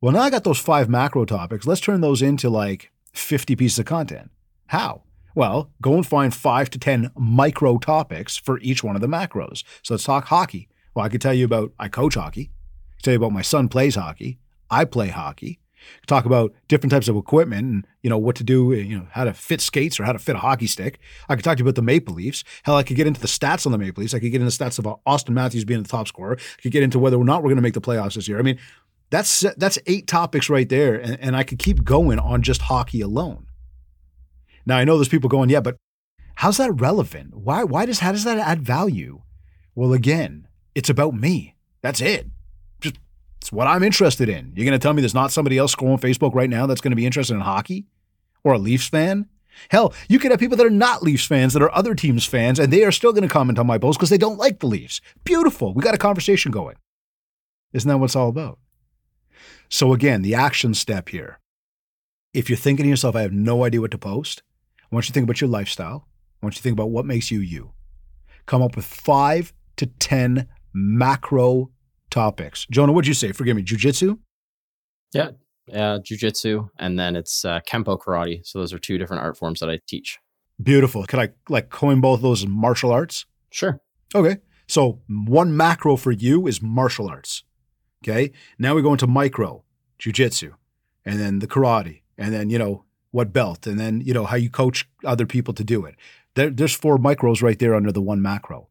Well, now I got those five macro topics. Let's turn those into like 50 pieces of content. How? Well, go and find five to 10 micro topics for each one of the macros. So let's talk hockey. Well, I could tell you about I coach hockey. I tell you about my son plays hockey. I play hockey. Talk about different types of equipment and you know what to do, you know how to fit skates or how to fit a hockey stick. I could talk to you about the Maple Leafs. Hell, I could get into the stats on the Maple Leafs. I could get into the stats of uh, Auston Matthews being the top scorer. I could get into whether or not we're going to make the playoffs this year. I mean, that's that's eight topics right there, and, and I could keep going on just hockey alone. Now I know there's people going, yeah, but how's that relevant? Why why does how does that add value? Well, again, it's about me. That's it. It's what I'm interested in. You're going to tell me there's not somebody else scrolling Facebook right now that's going to be interested in hockey or a Leafs fan? Hell, you could have people that are not Leafs fans that are other teams' fans, and they are still going to comment on my post because they don't like the Leafs. Beautiful. We got a conversation going. Isn't that what it's all about? So, again, the action step here. If you're thinking to yourself, I have no idea what to post, I want you to think about your lifestyle. I want you to think about what makes you you. Come up with five to 10 macro topics. Jonah, what'd you say? Forgive me, jujitsu? Yeah, uh, jujitsu, and then it's uh, Kempo karate. So those are two different art forms that I teach. Beautiful. Could I like coin both those martial arts? Sure. Okay. So one macro for you is martial arts. Okay. Now we go into micro, jujitsu, and then the karate, and then, you know, what belt, and then, you know, how you coach other people to do it. There, there's four micros right there under the one macro.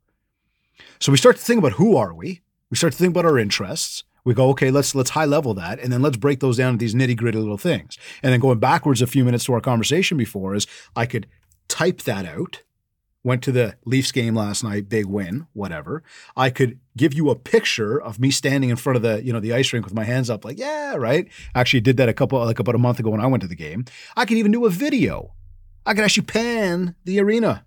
So we start to think about who are we? We start to think about our interests. We go, okay, let's let's high level that, and then let's break those down to these nitty gritty little things. And then going backwards a few minutes to our conversation before is I could type that out went to the Leafs game last night, big win, whatever. I could give you a picture of me standing in front of the, you know, the ice rink with my hands up, like, yeah, right. Actually did that a couple, like about a month ago when I went to the game. I could even do a video. I could actually pan the arena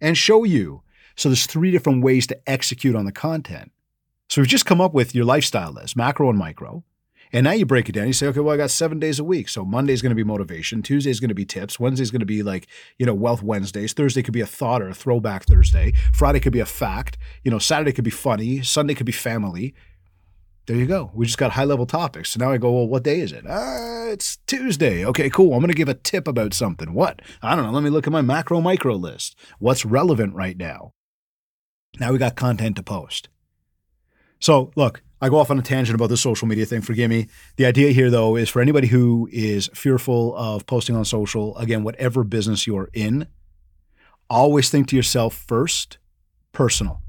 and show you. So there's three different ways to execute on the content. So we've just come up with your lifestyle list, macro and micro. And now you break it down. You say, okay, well, I got seven days a week. So Monday's going to be motivation. Tuesday's going to be tips. Wednesday's going to be like, you know, wealth Wednesdays. Thursday could be a thought or a throwback Thursday. Friday could be a fact. You know, Saturday could be funny. Sunday could be family. There you go. We just got high level topics. So now I go, well, what day is it? Uh, it's Tuesday. Okay, cool. I'm going to give a tip about something. What? I don't know. Let me look at my macro micro list. What's relevant right now? Now we got content to post. So look, I go off on a tangent about the social media thing. Forgive me. The idea here, though, is for anybody who is fearful of posting on social, again, whatever business you're in, always think to yourself first, personal,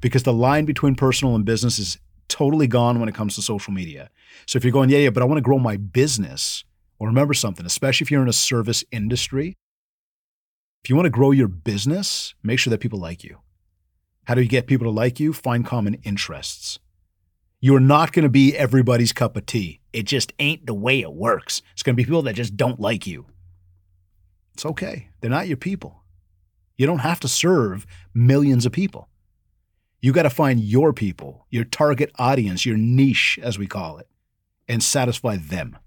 because the line between personal and business is totally gone when it comes to social media. So if you're going, yeah, yeah, but I want to grow my business, well, remember something, especially if you're in a service industry, if you want to grow your business, make sure that people like you. How do you get people to like you? Find common interests. You're not going to be everybody's cup of tea. It just ain't the way it works. It's going to be people that just don't like you. It's okay. They're not your people. You don't have to serve millions of people. You got to find your people, your target audience, your niche, as we call it, and satisfy them.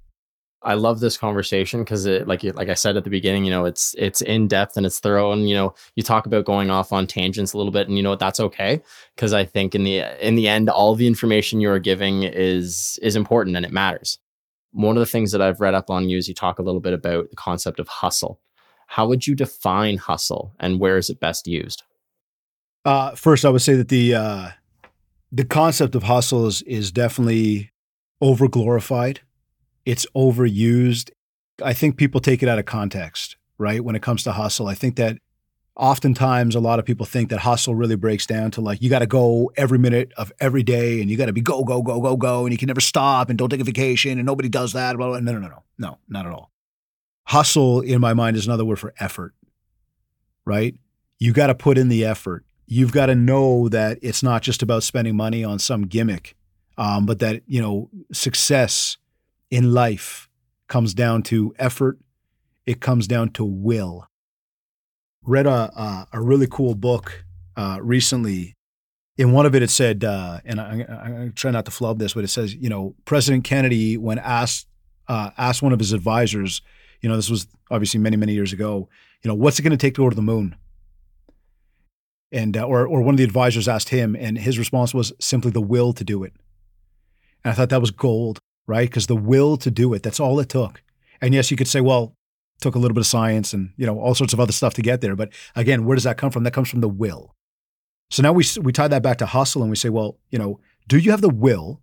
I love this conversation because it, like like I said at the beginning, you know, it's it's in depth and it's thorough, and you know, you talk about going off on tangents a little bit, and you know what that's okay because I think in the in the end, all the information you are giving is is important and it matters. One of the things that I've read up on you is you talk a little bit about the concept of hustle. How would you define hustle, and where is it best used? Uh, first, I would say that the uh, the concept of hustle is is definitely over glorified it's overused. I think people take it out of context, right? When it comes to hustle, I think that oftentimes a lot of people think that hustle really breaks down to like you got to go every minute of every day and you got to be go go go go go and you can never stop and don't take a vacation and nobody does that. Blah, blah. No, no, no, no, no, not at all. Hustle in my mind is another word for effort, right? You got to put in the effort. You've got to know that it's not just about spending money on some gimmick, um, but that you know success in life comes down to effort, it comes down to will. Read a, a, a really cool book uh, recently. In one of it, it said, uh, and I, I, I, try not to flub this, but it says, you know, President Kennedy, when asked uh, asked one of his advisors, you know, this was obviously many many years ago, you know, what's it going to take to go to the moon? And uh, or or one of the advisors asked him, and his response was simply the will to do it. And I thought that was gold right? Because the will to do it, that's all it took. And yes, you could say, well, took a little bit of science and, you know, all sorts of other stuff to get there. But again, where does that come from? That comes from the will. So now we, we tie that back to hustle and we say, well, you know, do you have the will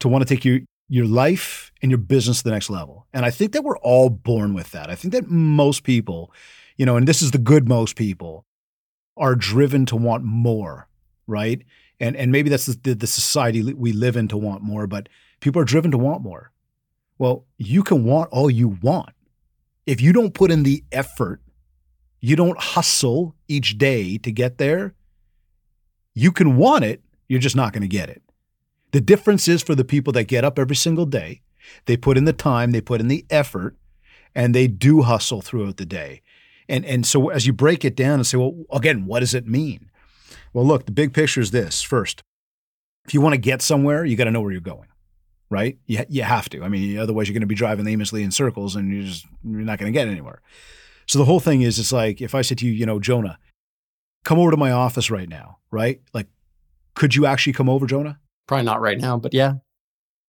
to want to take your, your life and your business to the next level? And I think that we're all born with that. I think that most people, you know, and this is the good most people, are driven to want more, right? And and maybe that's the, the society we live in to want more, but People are driven to want more. Well, you can want all you want. If you don't put in the effort, you don't hustle each day to get there, you can want it, you're just not going to get it. The difference is for the people that get up every single day, they put in the time, they put in the effort, and they do hustle throughout the day. And and so as you break it down and say, well, again, what does it mean? Well, look, the big picture is this. First, if you want to get somewhere, you got to know where you're going right? You, you have to. I mean, otherwise you're going to be driving aimlessly in circles and you're just you're not going to get anywhere. So the whole thing is, it's like if I said to you, you know, Jonah, come over to my office right now, right? Like, could you actually come over, Jonah? Probably not right now, but yeah.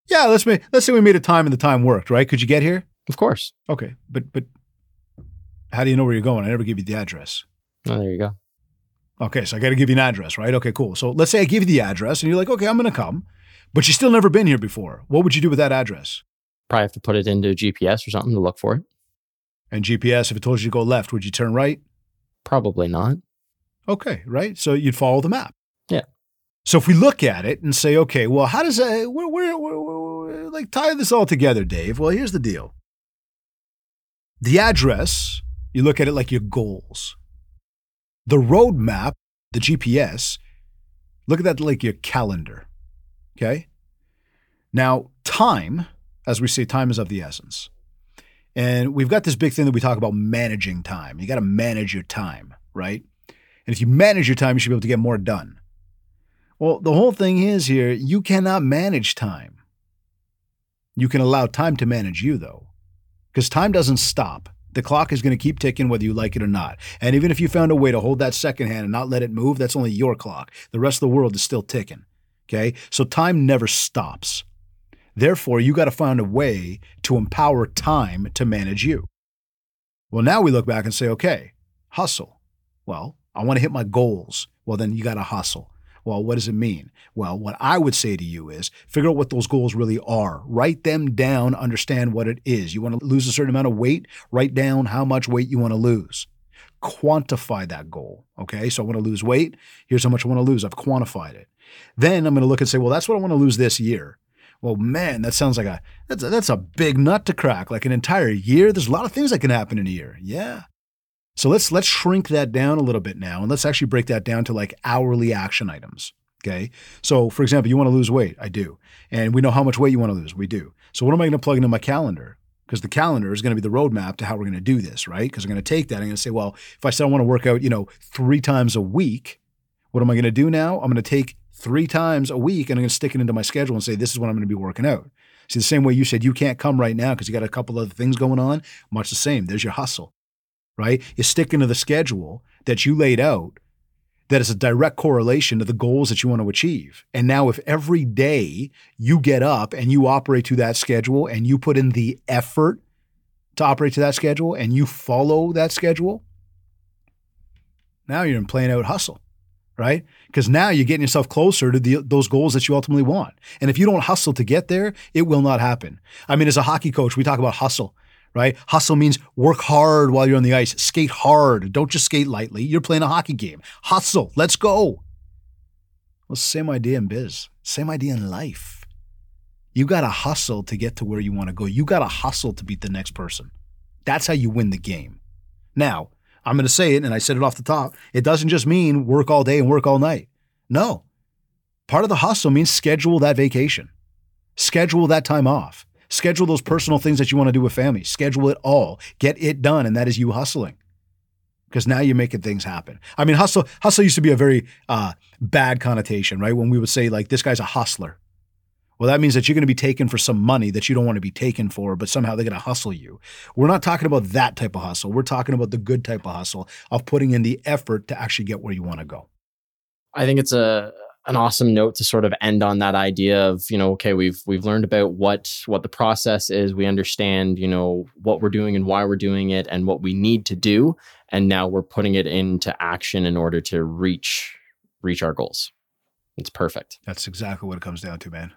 Yeah, let's make let's say we made a time and the time worked, right? Could you get here? Of course. Okay, but but how do you know where you're going? I never give you the address. Oh, there you go. Okay, so I got to give you an address, right? Okay, cool. So let's say I give you the address and you're like, okay, I'm going to come but you've still never been here before. What would you do with that address? Probably have to put it into GPS or something to look for it. And GPS, if it told you to go left, would you turn right? Probably not. Okay, right. So you'd follow the map. Yeah. So if we look at it and say, okay, well, how does that, where, where, where, like tie this all together, Dave? Well, here's the deal. The address, you look at it like your goals. The roadmap, the GPS, look at that like your calendar. Okay. Now, time, as we say, time is of the essence. And we've got this big thing that we talk about managing time. You got to manage your time, right? And if you manage your time, you should be able to get more done. Well, the whole thing is here you cannot manage time. You can allow time to manage you, though, because time doesn't stop. The clock is going to keep ticking whether you like it or not. And even if you found a way to hold that second hand and not let it move, that's only your clock. The rest of the world is still ticking. Okay? So time never stops. Therefore, you got to find a way to empower time to manage you. Well, now we look back and say, okay, hustle. Well, I want to hit my goals. Well, then you got to hustle. Well, what does it mean? Well, what I would say to you is figure out what those goals really are. Write them down, understand what it is. You want to lose a certain amount of weight? Write down how much weight you want to lose. Quantify that goal. Okay, so I want to lose weight. Here's how much I want to lose. I've quantified it. Then I'm going to look and say, well, that's what I want to lose this year. Well, man, that sounds like a that's a, that's a big nut to crack. Like an entire year. There's a lot of things that can happen in a year. Yeah. So let's let's shrink that down a little bit now, and let's actually break that down to like hourly action items. Okay. So for example, you want to lose weight. I do, and we know how much weight you want to lose. We do. So what am I going to plug into my calendar? Because the calendar is going to be the roadmap to how we're going to do this, right? Because I'm going to take that. I'm going to say, well, if I said I want to work out, you know, three times a week, what am I going to do now? I'm going to take three times a week and I'm going to stick it into my schedule and say, this is when I'm going to be working out. See, the same way you said you can't come right now because you got a couple other things going on, much the same. There's your hustle right? Is sticking to the schedule that you laid out that is a direct correlation to the goals that you want to achieve. And now, if every day you get up and you operate to that schedule and you put in the effort to operate to that schedule and you follow that schedule, now you're in plain out hustle, right? Because now you're getting yourself closer to the, those goals that you ultimately want. And if you don't hustle to get there, it will not happen. I mean, as a hockey coach, we talk about hustle right? Hustle means work hard while you're on the ice, skate hard. Don't just skate lightly. You're playing a hockey game. Hustle. Let's go. Well, same idea in biz, same idea in life. You got to hustle to get to where you want to go. You got to hustle to beat the next person. That's how you win the game. Now, I'm going to say it, and I said it off the top. It doesn't just mean work all day and work all night. No. Part of the hustle means schedule that vacation, schedule that time off. Schedule those personal things that you want to do with family. Schedule it all. Get it done. And that is you hustling. Because now you're making things happen. I mean, hustle, hustle used to be a very uh, bad connotation, right? When we would say, like, this guy's a hustler. Well, that means that you're going to be taken for some money that you don't want to be taken for, but somehow they're going to hustle you. We're not talking about that type of hustle. We're talking about the good type of hustle of putting in the effort to actually get where you want to go. I think it's a an awesome note to sort of end on that idea of you know okay we've we've learned about what what the process is. We understand you know what we're doing and why we're doing it and what we need to do. And now we're putting it into action in order to reach reach our goals. It's perfect. That's exactly what it comes down to man.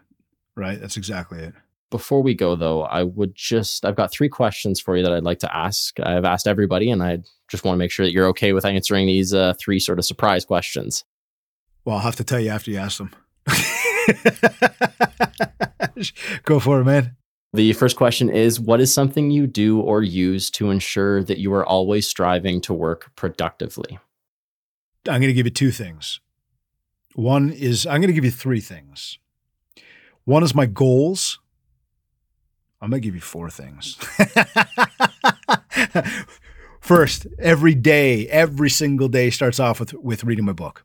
Right? That's exactly it. Before we go though i would just i've got three questions for you that i'd like to ask. I've asked everybody and i just want to make sure that you're okay with answering these uh, three sort of surprise questions well, I'll have to tell you after you ask them. Go for it, man. The first question is What is something you do or use to ensure that you are always striving to work productively? I'm going to give you two things. One is I'm going to give you three things. One is my goals. I'm going to give you four things. First, every day, every single day starts off with, with reading my book.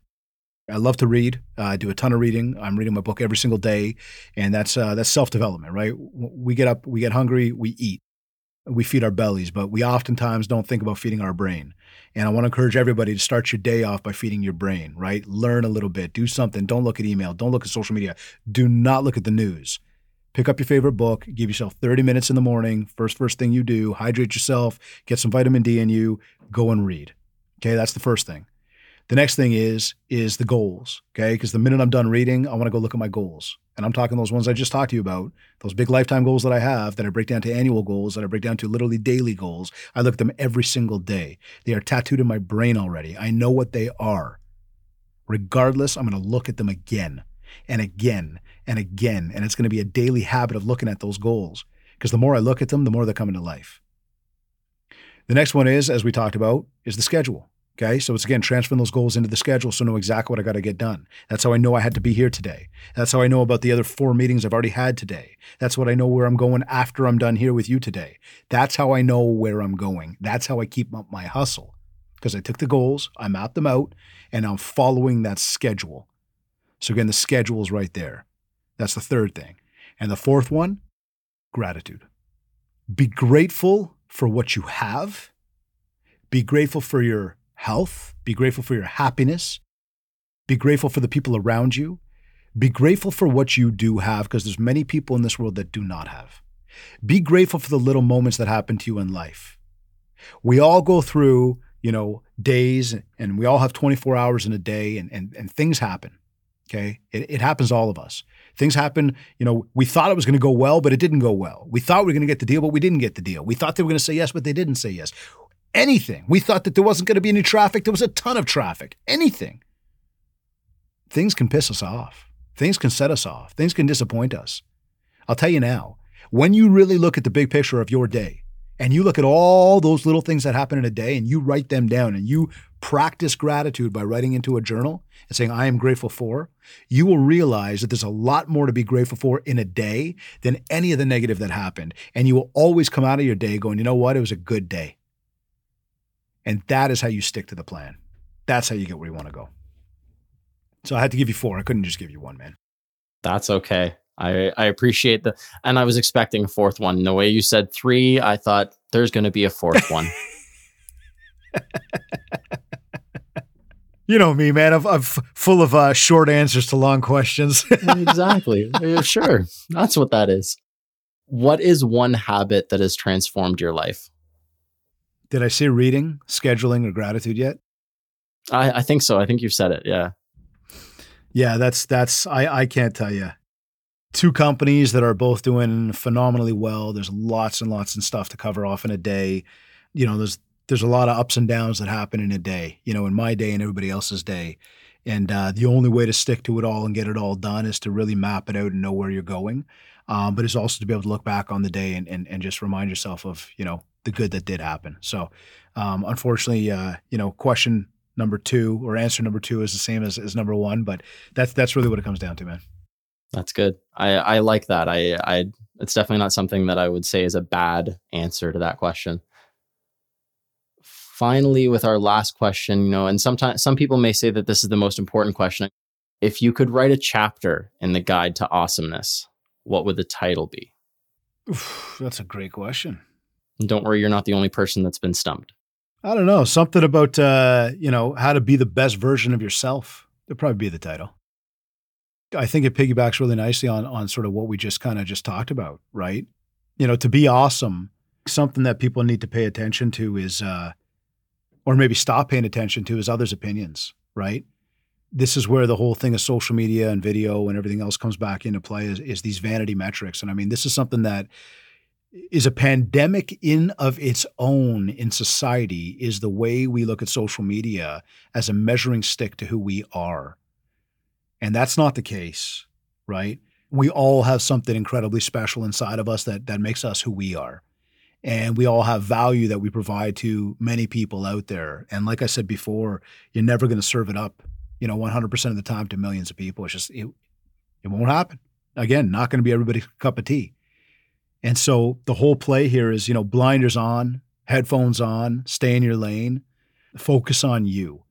I love to read. Uh, I do a ton of reading. I'm reading my book every single day, and that's uh, that's self development, right? We get up, we get hungry, we eat, we feed our bellies, but we oftentimes don't think about feeding our brain. And I want to encourage everybody to start your day off by feeding your brain, right? Learn a little bit, do something. Don't look at email. Don't look at social media. Do not look at the news. Pick up your favorite book. Give yourself 30 minutes in the morning. First, first thing you do, hydrate yourself, get some vitamin D in you, go and read. Okay, that's the first thing. The next thing is is the goals, okay? Because the minute I'm done reading, I want to go look at my goals. And I'm talking those ones I just talked to you about, those big lifetime goals that I have that I break down to annual goals, that I break down to literally daily goals. I look at them every single day. They are tattooed in my brain already. I know what they are. Regardless, I'm going to look at them again and again and again. And it's going to be a daily habit of looking at those goals. Because the more I look at them, the more they come into life. The next one is, as we talked about, is the schedule. Okay. So it's again transferring those goals into the schedule so I know exactly what I got to get done. That's how I know I had to be here today. That's how I know about the other four meetings I've already had today. That's what I know where I'm going after I'm done here with you today. That's how I know where I'm going. That's how I keep up my hustle. Because I took the goals, I mapped them out, and I'm following that schedule. So again, the schedule is right there. That's the third thing. And the fourth one gratitude. Be grateful for what you have. Be grateful for your health. Be grateful for your happiness. Be grateful for the people around you. Be grateful for what you do have because there's many people in this world that do not have. Be grateful for the little moments that happen to you in life. We all go through, you know, days and we all have 24 hours in a day and, and, and things happen. Okay. It, it happens to all of us. Things happen, you know, we thought it was going to go well, but it didn't go well. We thought we were going to get the deal, but we didn't get the deal. We thought they were going to say yes, but they didn't say yes. Anything. We thought that there wasn't going to be any traffic. There was a ton of traffic. Anything. Things can piss us off. Things can set us off. Things can disappoint us. I'll tell you now, when you really look at the big picture of your day and you look at all those little things that happen in a day and you write them down and you practice gratitude by writing into a journal and saying, I am grateful for, you will realize that there's a lot more to be grateful for in a day than any of the negative that happened. And you will always come out of your day going, you know what? It was a good day. And that is how you stick to the plan. That's how you get where you want to go. So I had to give you four. I couldn't just give you one, man. That's okay. I, I appreciate the, and I was expecting a fourth one. The way you said three, I thought there's going to be a fourth one. you know me, man. I'm, I'm full of uh, short answers to long questions. exactly. Sure. That's what that is. What is one habit that has transformed your life? Did I say reading, scheduling, or gratitude yet? I, I think so. I think you've said it. Yeah. Yeah, that's that's I I can't tell you. Two companies that are both doing phenomenally well. There's lots and lots of stuff to cover off in a day. You know, there's there's a lot of ups and downs that happen in a day. You know, in my day and everybody else's day. And uh, the only way to stick to it all and get it all done is to really map it out and know where you're going. Um, but it's also to be able to look back on the day and, and and just remind yourself of you know the good that did happen. So, um, unfortunately, uh, you know, question number two or answer number two is the same as, as number one, but that's that's really what it comes down to, man. That's good. I, I like that. I, I it's definitely not something that I would say is a bad answer to that question. Finally, with our last question, you know, and sometimes some people may say that this is the most important question. If you could write a chapter in the guide to awesomeness, what would the title be? Oof, that's a great question. And don't worry, you're not the only person that's been stumped. I don't know. Something about uh, you know, how to be the best version of yourself. It'd probably be the title. I think it piggybacks really nicely on on sort of what we just kind of just talked about, right? You know, to be awesome, something that people need to pay attention to is uh or maybe stop paying attention to is others' opinions, right? This is where the whole thing of social media and video and everything else comes back into play is, is these vanity metrics. And I mean, this is something that is a pandemic in of its own in society is the way we look at social media as a measuring stick to who we are. And that's not the case, right? We all have something incredibly special inside of us that that makes us who we are. And we all have value that we provide to many people out there. And like I said before, you're never going to serve it up, you know, 100% of the time to millions of people. It's just it, it won't happen. Again, not going to be everybody's cup of tea. And so the whole play here is, you know, blinders on, headphones on, stay in your lane, focus on you.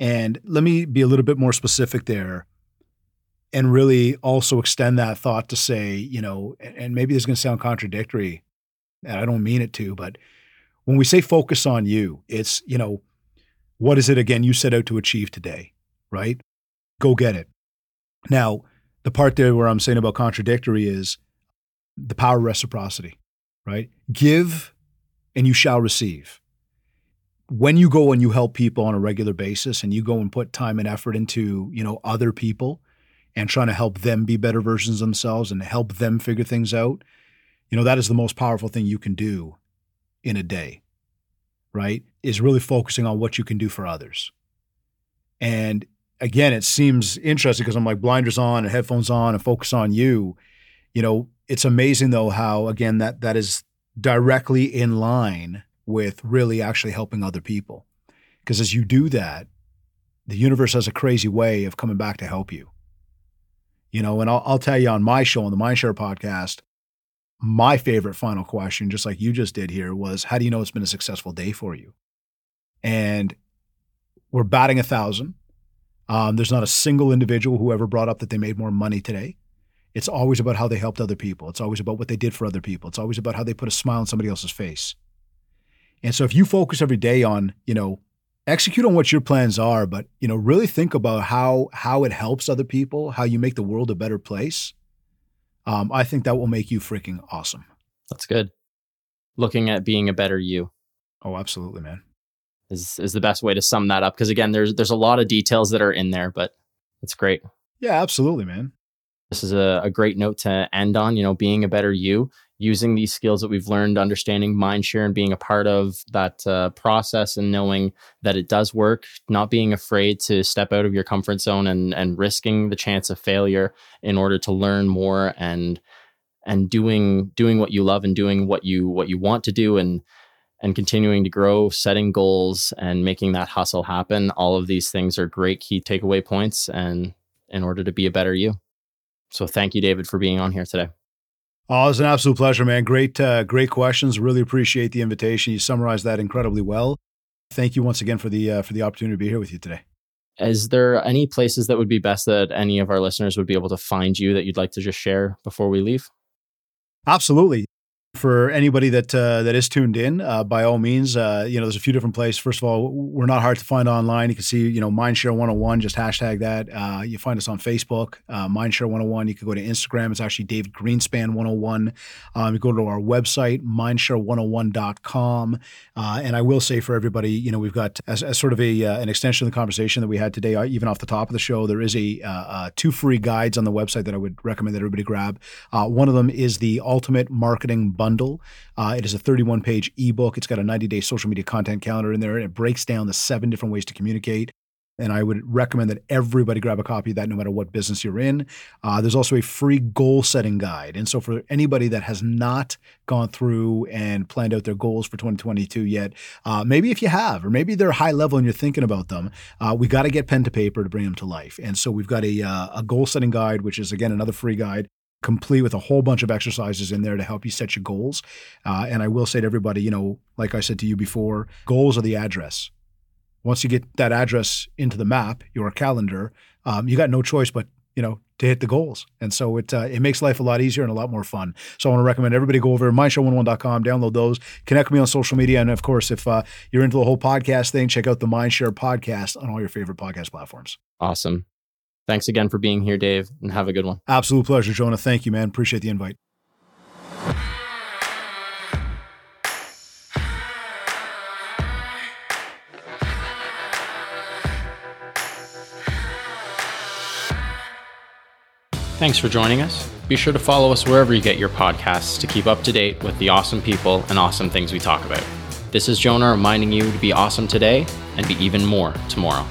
And let me be a little bit more specific there and really also extend that thought to say, you know, and maybe this is going to sound contradictory, and I don't mean it to, but when we say focus on you, it's, you know, what is it again you set out to achieve today, right? Go get it. Now, the part there where I'm saying about contradictory is the power of reciprocity, right? Give and you shall receive. When you go and you help people on a regular basis and you go and put time and effort into, you know, other people and trying to help them be better versions of themselves and help them figure things out, you know, that is the most powerful thing you can do in a day, right? Is really focusing on what you can do for others. And again, it seems interesting because I'm like blinders on and headphones on and focus on you. You know, it's amazing though how again that that is directly in line with really actually helping other people. Because as you do that, the universe has a crazy way of coming back to help you. You know, and I'll, I'll tell you on my show on the Mindshare podcast, my favorite final question, just like you just did here, was how do you know it's been a successful day for you? And we're batting a thousand. Um, there's not a single individual who ever brought up that they made more money today It's always about how they helped other people. It's always about what they did for other people. It's always about how they put a smile on somebody else's face. And so if you focus every day on, you know, execute on what your plans are, but you know, really think about how how it helps other people, how you make the world a better place. Um, I think that will make you freaking awesome. That's good. Looking at being a better you. Oh, absolutely, man. Is is the best way to sum that up because again, there's there's a lot of details that are in there, but it's great. Yeah, absolutely, man. This is a, a great note to end on. You know, being a better you using these skills that we've learned, understanding mindshare and being a part of that uh, process and knowing that it does work, not being afraid to step out of your comfort zone and and risking the chance of failure in order to learn more and and doing doing what you love and doing what you what you want to do and and continuing to grow, setting goals and making that hustle happen. All of these things are great key takeaway points and in order to be a better you. So thank you David for being on here today. Oh, it's an absolute pleasure, man. Great, uh, great questions. Really appreciate the invitation. You summarized that incredibly well. Thank you once again for the uh, for the opportunity to be here with you today. Is there any places that would be best that any of our listeners would be able to find you that you'd like to just share before we leave? Absolutely for anybody that uh, that is tuned in, uh, by all means, uh, you know, there's a few different places. First of all, we're not hard to find online. You can see, you know, Mindshare 101, just hashtag that. Uh, you find us on Facebook, uh, Mindshare 101. You can go to Instagram. It's actually David Greenspan 101. Um, you go to our website, mindshare101.com. Uh, and I will say for everybody, you know, we've got as, as sort of a an extension of the conversation that we had today, even off the top of the show, there is a two free guides on the website that I would recommend that everybody grab. one of them is the Ultimate Marketing bundle. Uh, it is a 31 page ebook. It's got a 90 day social media content calendar in there, and it breaks down the seven different ways to communicate. And I would recommend that everybody grab a copy of that no matter what business you're in. Uh, there's also a free goal setting guide. And so, for anybody that has not gone through and planned out their goals for 2022 yet, uh, maybe if you have, or maybe they're high level and you're thinking about them, uh, we got to get pen to paper to bring them to life. And so, we've got a, uh, a goal setting guide, which is again another free guide complete with a whole bunch of exercises in there to help you set your goals. Uh, and I will say to everybody, you know, like I said to you before, goals are the address. Once you get that address into the map, your calendar, um, you got no choice but you know to hit the goals. And so it uh, it makes life a lot easier and a lot more fun. So I want to recommend everybody go over to mindshare101.com, download those, connect with me on social media, and of course, if uh, you're into the whole podcast thing, check out the Mindshare podcast on all your favorite podcast platforms. Awesome. Thanks again for being here, Dave, and have a good one. Absolute pleasure, Jonah. Thank you, man. Appreciate the invite. Thanks for joining us. Be sure to follow us wherever you get your podcasts to keep up to date with the awesome people and awesome things we talk about. This is Jonah reminding you to be awesome today and be even more tomorrow.